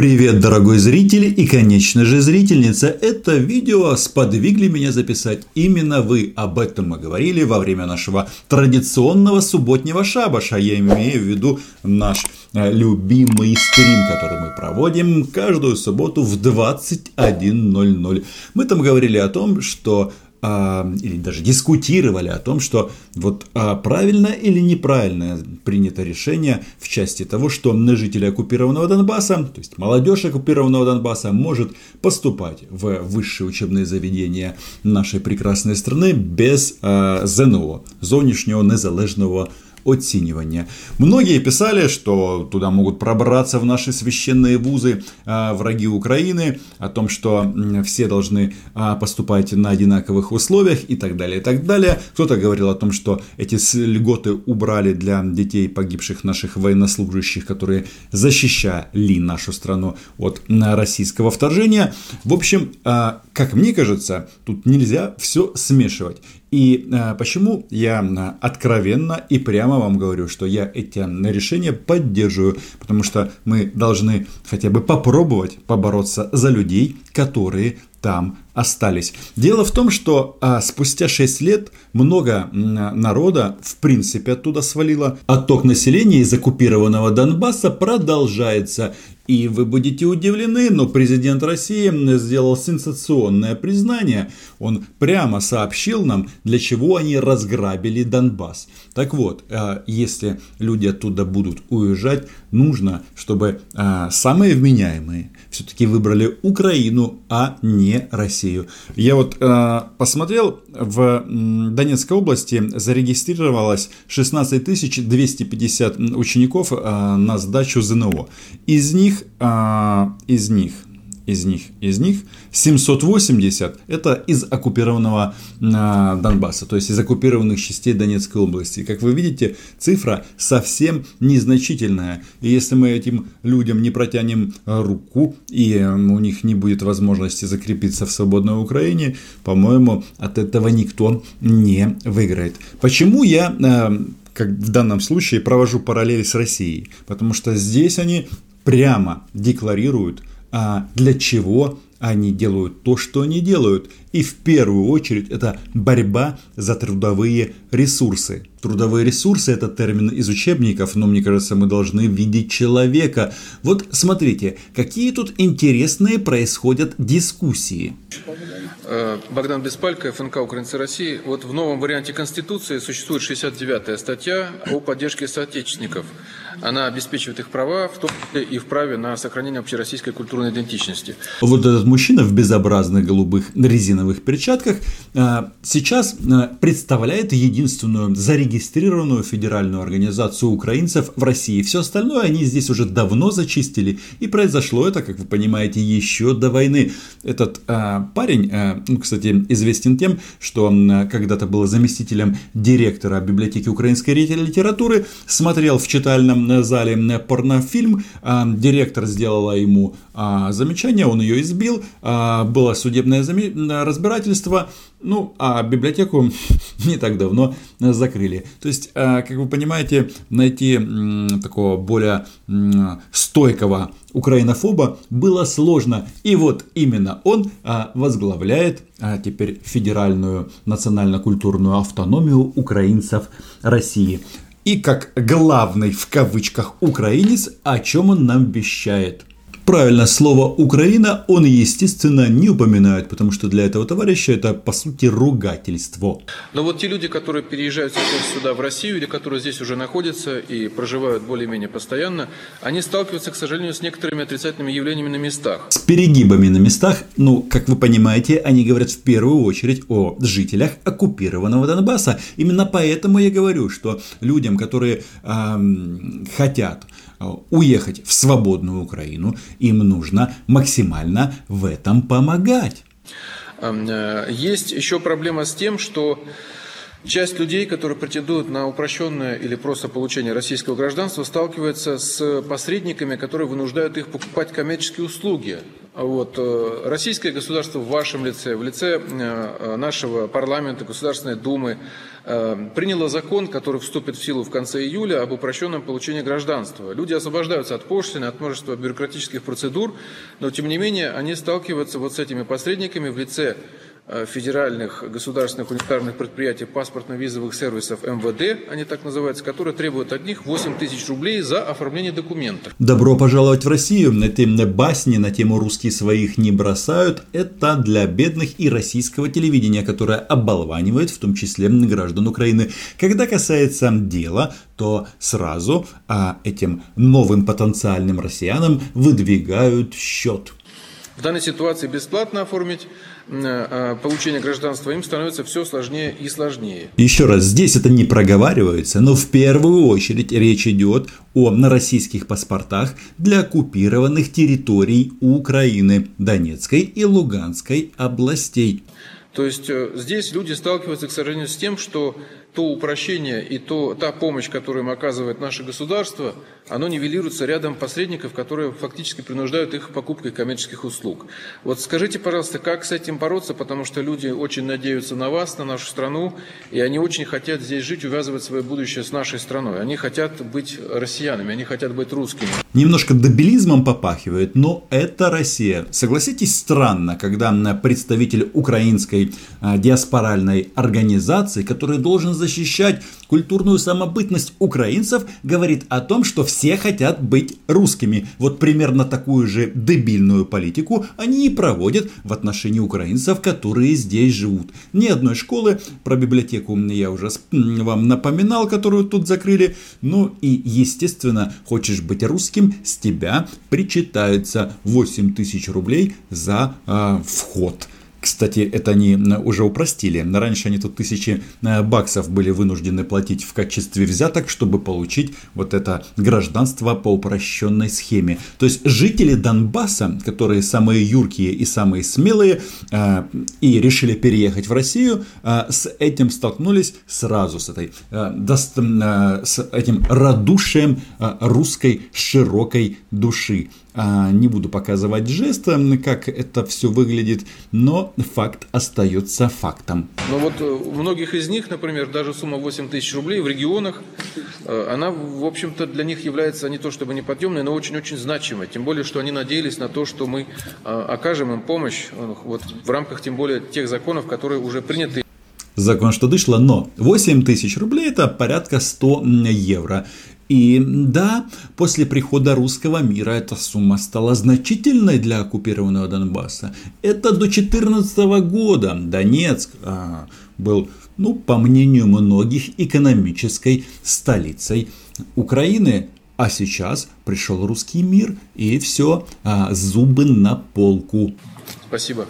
Привет, дорогой зритель и, конечно же, зрительница. Это видео сподвигли меня записать именно вы. Об этом мы говорили во время нашего традиционного субботнего шабаша. Я имею в виду наш э, любимый стрим, который мы проводим каждую субботу в 21.00. Мы там говорили о том, что или даже дискутировали о том, что вот а, правильно или неправильно принято решение в части того, что жители оккупированного Донбасса, то есть молодежь оккупированного Донбасса может поступать в высшие учебные заведения нашей прекрасной страны без а, ЗНО, зовнішнього незалежного оценивания. Многие писали, что туда могут пробраться в наши священные вузы а, враги Украины, о том, что все должны а, поступать на одинаковых условиях и так далее, и так далее. Кто-то говорил о том, что эти льготы убрали для детей погибших наших военнослужащих, которые защищали нашу страну от российского вторжения. В общем, а, как мне кажется, тут нельзя все смешивать. И э, почему я э, откровенно и прямо вам говорю, что я эти решения поддерживаю, потому что мы должны хотя бы попробовать побороться за людей, которые там остались. Дело в том, что а, спустя 6 лет много народа в принципе оттуда свалило. Отток населения из оккупированного Донбасса продолжается. И вы будете удивлены, но президент России сделал сенсационное признание. Он прямо сообщил нам, для чего они разграбили Донбасс. Так вот, а, если люди оттуда будут уезжать, нужно, чтобы а, самые вменяемые все-таки выбрали Украину, а не Россию. Я вот э, посмотрел, в Донецкой области зарегистрировалось 16 250 учеников э, на сдачу ЗНО. Из них, э, из них из них, из них 780 это из оккупированного а, Донбасса, то есть из оккупированных частей Донецкой области. Как вы видите, цифра совсем незначительная. И если мы этим людям не протянем руку и у них не будет возможности закрепиться в свободной Украине, по-моему, от этого никто не выиграет. Почему я а, как в данном случае провожу параллель с Россией? Потому что здесь они прямо декларируют а для чего они делают то, что они делают. И в первую очередь это борьба за трудовые ресурсы. Трудовые ресурсы – это термин из учебников, но мне кажется, мы должны видеть человека. Вот смотрите, какие тут интересные происходят дискуссии. Э, Богдан Беспалько, ФНК «Украинцы России». Вот в новом варианте Конституции существует 69-я статья о поддержке соотечественников. Она обеспечивает их права, в том числе и в праве на сохранение общероссийской культурной идентичности. Вот этот мужчина в безобразных голубых резиновых перчатках э, сейчас э, представляет единственную зарегистрированную федеральную организацию украинцев в России. Все остальное они здесь уже давно зачистили. И произошло это, как вы понимаете, еще до войны. Этот парень ну, кстати, известен тем, что он когда-то был заместителем директора библиотеки украинской литературы, смотрел в читальном зале порнофильм, директор сделала ему замечание, он ее избил, было судебное разбирательство, ну, а библиотеку не так давно закрыли. То есть, как вы понимаете, найти такого более стойкого украинофоба было сложно. И вот именно он возглавляет теперь федеральную национально-культурную автономию украинцев России. И как главный в кавычках украинец, о чем он нам вещает – Правильно, слово «Украина» он, естественно, не упоминает, потому что для этого товарища это, по сути, ругательство. Но вот те люди, которые переезжают сейчас сюда, в Россию, или которые здесь уже находятся и проживают более-менее постоянно, они сталкиваются, к сожалению, с некоторыми отрицательными явлениями на местах. С перегибами на местах, ну, как вы понимаете, они говорят в первую очередь о жителях оккупированного Донбасса. Именно поэтому я говорю, что людям, которые эм, хотят уехать в свободную Украину, им нужно максимально в этом помогать. Э, есть еще проблема с тем, что Часть людей, которые претендуют на упрощенное или просто получение российского гражданства, сталкивается с посредниками, которые вынуждают их покупать коммерческие услуги Вот, э, российское государство в вашем лице, в лице э, нашего парламента, Государственной Думы, э, приняло закон, который вступит в силу в конце июля об упрощенном получении гражданства. Люди освобождаются от пошлины, от множества бюрократических процедур, но тем не менее они сталкиваются вот с этими посредниками в лице федеральных государственных унитарных предприятий паспортно-визовых сервисов МВД, они так называются, которые требуют от них 8 тысяч рублей за оформление документов. Добро пожаловать в Россию. Эти басни на тему «русские своих не бросают» – это для бедных и российского телевидения, которое оболванивает в том числе граждан Украины. Когда касается дела, то сразу а, этим новым потенциальным россиянам выдвигают счет. В данной ситуации бесплатно оформить Э, получения гражданства им становится все сложнее и сложнее. Еще раз, здесь это не проговаривается, но в первую очередь речь идет о российских паспортах для оккупированных территорий Украины, Донецкой и Луганской областей. То есть э, здесь люди сталкиваются, к сожалению, с тем, что то упрощение и то, та помощь, которую им оказывает наше государство, оно нивелируется рядом посредников, которые фактически принуждают их покупкой коммерческих услуг. Вот скажите, пожалуйста, как с этим бороться, потому что люди очень надеются на вас, на нашу страну, и они очень хотят здесь жить, увязывать свое будущее с нашей страной. Они хотят быть россиянами, они хотят быть русскими. Немножко дебилизмом попахивает, но это Россия. Согласитесь, странно, когда представитель украинской а, диаспоральной организации, который должен защищать культурную самобытность украинцев, говорит о том, что все хотят быть русскими. Вот примерно такую же дебильную политику они и проводят в отношении украинцев, которые здесь живут. Ни одной школы, про библиотеку я уже вам напоминал, которую тут закрыли. Ну и, естественно, хочешь быть русским, с тебя причитается 8 тысяч рублей за э, вход. Кстати, это они уже упростили. Раньше они тут тысячи э, баксов были вынуждены платить в качестве взяток, чтобы получить вот это гражданство по упрощенной схеме. То есть жители Донбасса, которые самые юркие и самые смелые, э, и решили переехать в Россию, э, с этим столкнулись сразу, с, этой, с этим радушием русской широкой души. А, не буду показывать жесты, как это все выглядит, но факт остается фактом. Но вот э, у многих из них, например, даже сумма 8 тысяч рублей в регионах, э, она, в общем-то, для них является не то чтобы неподъемной, но очень-очень значимой. Тем более, что они надеялись на то, что мы э, окажем им помощь вот, в рамках, тем более, тех законов, которые уже приняты закон, что дышло, но 8 тысяч рублей это порядка 100 евро. И да, после прихода русского мира эта сумма стала значительной для оккупированного Донбасса. Это до 2014 года Донецк а, был, ну, по мнению многих, экономической столицей Украины. А сейчас пришел русский мир, и все, а, зубы на полку. Спасибо.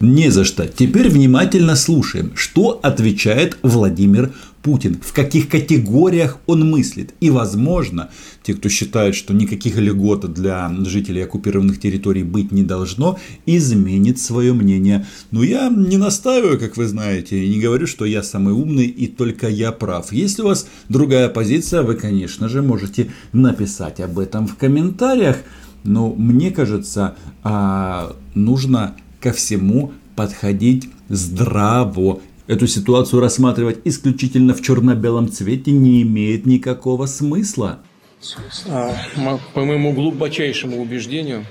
Не за что. Теперь внимательно слушаем, что отвечает Владимир Путин, в каких категориях он мыслит. И, возможно, те, кто считает, что никаких льгот для жителей оккупированных территорий быть не должно, изменит свое мнение. Но я не настаиваю, как вы знаете, и не говорю, что я самый умный и только я прав. Если у вас другая позиция, вы, конечно же, можете написать об этом в комментариях. Но мне кажется, а, нужно ко всему подходить здраво Эту ситуацию рассматривать исключительно в черно-белом цвете не имеет никакого смысла. А, по моему глубочайшему убеждению,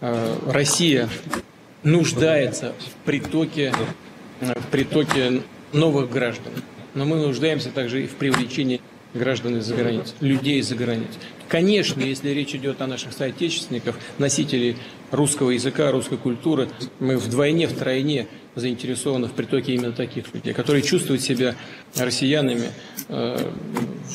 а, Россия нуждается в притоке, в притоке новых граждан. Но мы нуждаемся также и в привлечении граждан из-за границ, людей из-за границ. Конечно, если речь идет о наших соотечественниках, носителей русского языка, русской культуры, мы вдвойне, втройне заинтересованы в притоке именно таких людей, которые чувствуют себя россиянами э,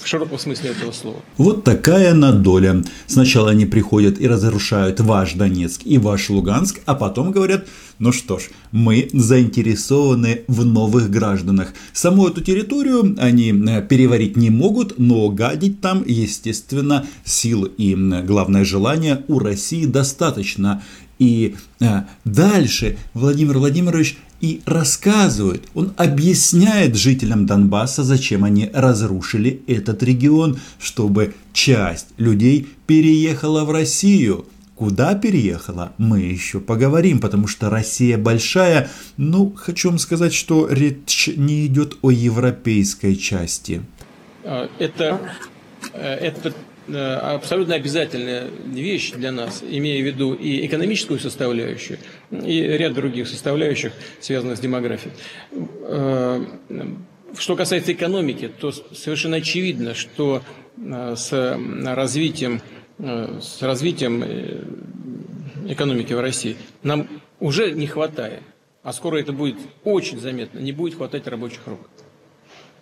в широком смысле этого слова. Вот такая надоля. Сначала они приходят и разрушают ваш Донецк и ваш Луганск, а потом говорят, ну что ж, мы заинтересованы в новых гражданах. Саму эту территорию они э, переварить не могут, но гадить там, естественно, сил и, главное, желания у России достаточно. И э, дальше Владимир Владимирович и рассказывает, он объясняет жителям Донбасса, зачем они разрушили этот регион, чтобы часть людей переехала в Россию. Куда переехала, мы еще поговорим, потому что Россия большая. Ну, хочу вам сказать, что речь не идет о европейской части. А, это, э, это э, абсолютно обязательная вещь для нас, имея в виду и экономическую составляющую, и ряд других составляющих, связанных с демографией. Э, что касается экономики, то совершенно очевидно, что с развитием Э, с развитием э, экономики в России нам уже не хватает, а скоро это будет очень заметно, не будет хватать рабочих рук.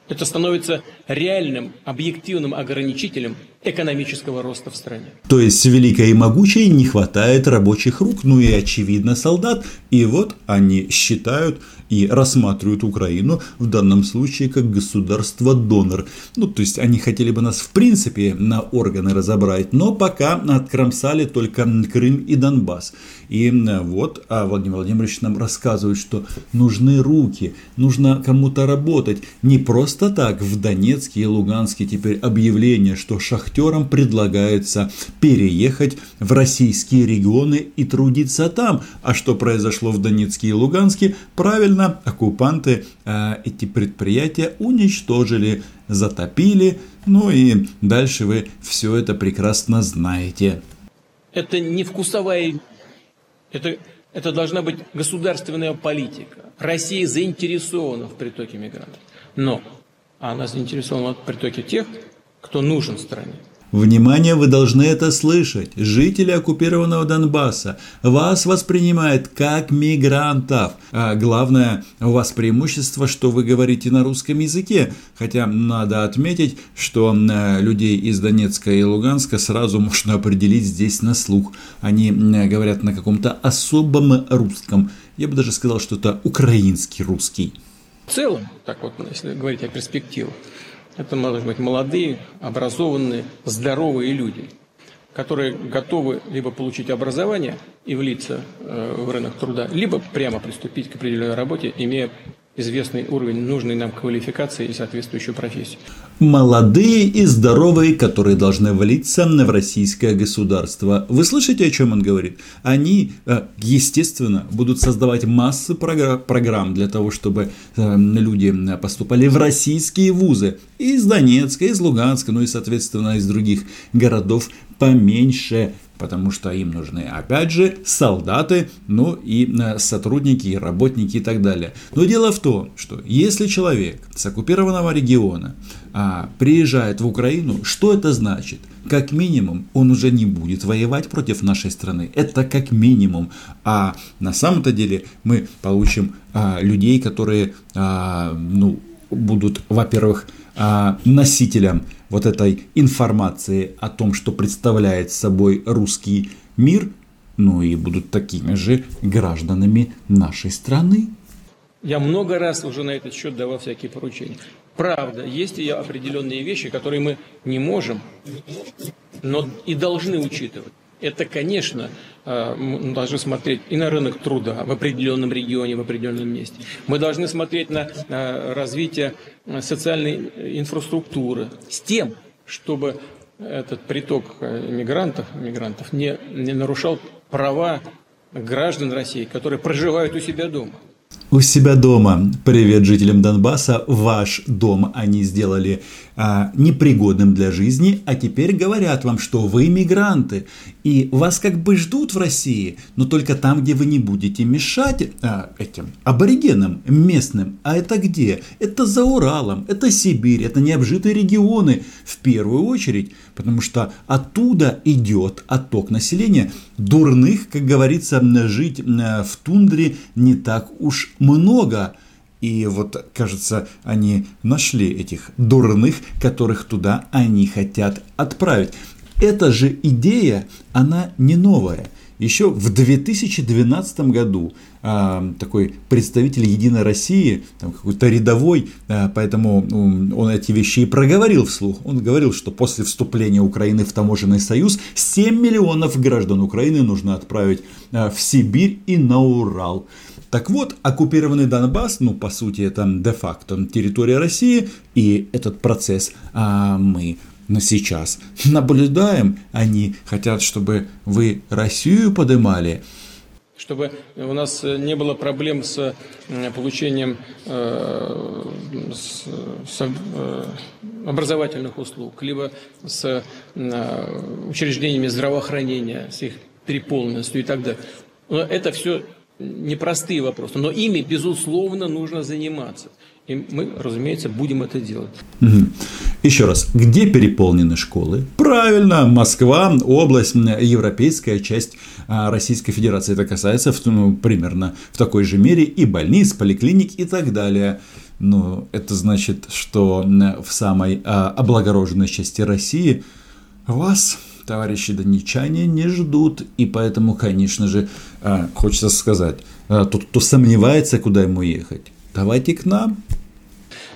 Это становится реальным, объективным ограничителем экономического роста в стране. То есть великой и могучей не хватает рабочих рук, ну и очевидно солдат. И вот они считают и рассматривают Украину в данном случае как государство-донор. Ну, то есть они хотели бы нас в принципе на органы разобрать, но пока откромсали только Крым и Донбасс. И вот а Владимир Владимирович нам рассказывает, что нужны руки, нужно кому-то работать. Не просто так в Донецке и Луганске теперь объявление, что шахтерам предлагается переехать в российские регионы и трудиться там. А что произошло в Донецке и Луганске? Правильно, оккупанты э, эти предприятия уничтожили, затопили, ну и дальше вы все это прекрасно знаете. Это не вкусовая, это, это должна быть государственная политика. Россия заинтересована в притоке мигрантов, но она заинтересована в притоке тех, кто нужен стране. Внимание, вы должны это слышать. Жители оккупированного Донбасса вас воспринимают как мигрантов. А главное, у вас преимущество, что вы говорите на русском языке. Хотя надо отметить, что э, людей из Донецка и Луганска сразу можно определить здесь на слух. Они э, говорят на каком-то особом русском. Я бы даже сказал, что это украинский русский. В целом, так вот, если говорить о перспективах, это могут быть молодые, образованные, здоровые люди, которые готовы либо получить образование и влиться э, в рынок труда, либо прямо приступить к определенной работе, имея известный уровень нужной нам квалификации и соответствующую профессию. Молодые и здоровые, которые должны влиться в российское государство. Вы слышите, о чем он говорит? Они, э, естественно, будут создавать массы программ для того, чтобы э, люди поступали в российские вузы. Из Донецка, из Луганска, ну и, соответственно, из других городов поменьше потому что им нужны, опять же, солдаты, ну и э, сотрудники, и работники и так далее. Но дело в том, что если человек с оккупированного региона а, приезжает в Украину, что это значит? Как минимум, он уже не будет воевать против нашей страны. Это как минимум. А на самом-то деле мы получим а, людей, которые а, ну, будут, во-первых, а, носителем вот этой информации о том, что представляет собой русский мир, ну и будут такими же гражданами нашей страны. Я много раз уже на этот счет давал всякие поручения. Правда, есть и определенные вещи, которые мы не можем, но и должны учитывать это, конечно, э, мы должны смотреть и на рынок труда в определенном регионе, в определенном месте. Мы должны смотреть на развитие э, социальной инфраструктуры с тем, чтобы этот приток э, мигрантов, мигрантов не, не нарушал права граждан России, которые проживают у себя дома у себя дома. Привет жителям Донбасса. Ваш дом они сделали а, непригодным для жизни, а теперь говорят вам, что вы мигранты. И вас как бы ждут в России, но только там, где вы не будете мешать а, этим аборигенам местным. А это где? Это за Уралом, это Сибирь, это необжитые регионы в первую очередь, потому что оттуда идет отток населения. Дурных, как говорится, жить в тундре не так уж много. И вот, кажется, они нашли этих дурных, которых туда они хотят отправить. Эта же идея, она не новая. Еще в 2012 году а, такой представитель Единой России, какой-то рядовой, а, поэтому ну, он эти вещи и проговорил вслух. Он говорил, что после вступления Украины в таможенный союз 7 миллионов граждан Украины нужно отправить а, в Сибирь и на Урал. Так вот, оккупированный Донбасс, ну, по сути, это де-факто территория России, и этот процесс а, мы Но сейчас наблюдаем, они хотят, чтобы вы Россию подымали, чтобы у нас не было проблем с получением э, с, с, э, образовательных услуг, либо с э, учреждениями здравоохранения, с их переполненностью и так далее. Но это все непростые вопросы, но ими, безусловно, нужно заниматься. И мы, разумеется, будем это делать. Угу. Еще раз, где переполнены школы? Правильно, Москва, область, европейская часть а, Российской Федерации. Это касается ну, примерно в такой же мере и больниц, поликлиник и так далее. Но это значит, что в самой а, облагороженной части России вас товарищи донечане не ждут, и поэтому, конечно же, а, хочется сказать, тот, кто сомневается, куда ему ехать, давайте к нам.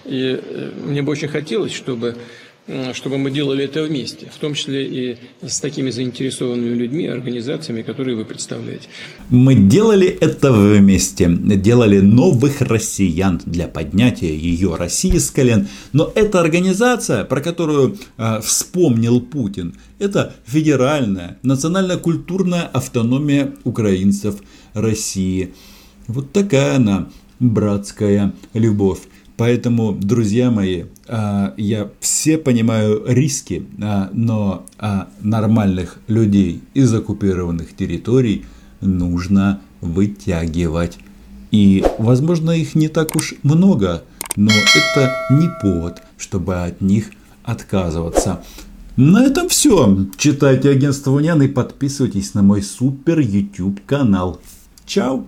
И э, мне бы очень хотелось, чтобы чтобы мы делали это вместе, в том числе и с такими заинтересованными людьми, организациями, которые вы представляете. Мы делали это вместе, делали новых россиян для поднятия ее России с колен. Но эта организация, про которую э, вспомнил Путин, это федеральная, национально-культурная автономия украинцев России. Вот такая она, братская любовь. Поэтому, друзья мои, а, я все понимаю риски, а, но а, нормальных людей из оккупированных территорий нужно вытягивать. И, возможно, их не так уж много, но это не повод, чтобы от них отказываться. На этом все. Читайте агентство Унян и подписывайтесь на мой супер YouTube канал. Чао!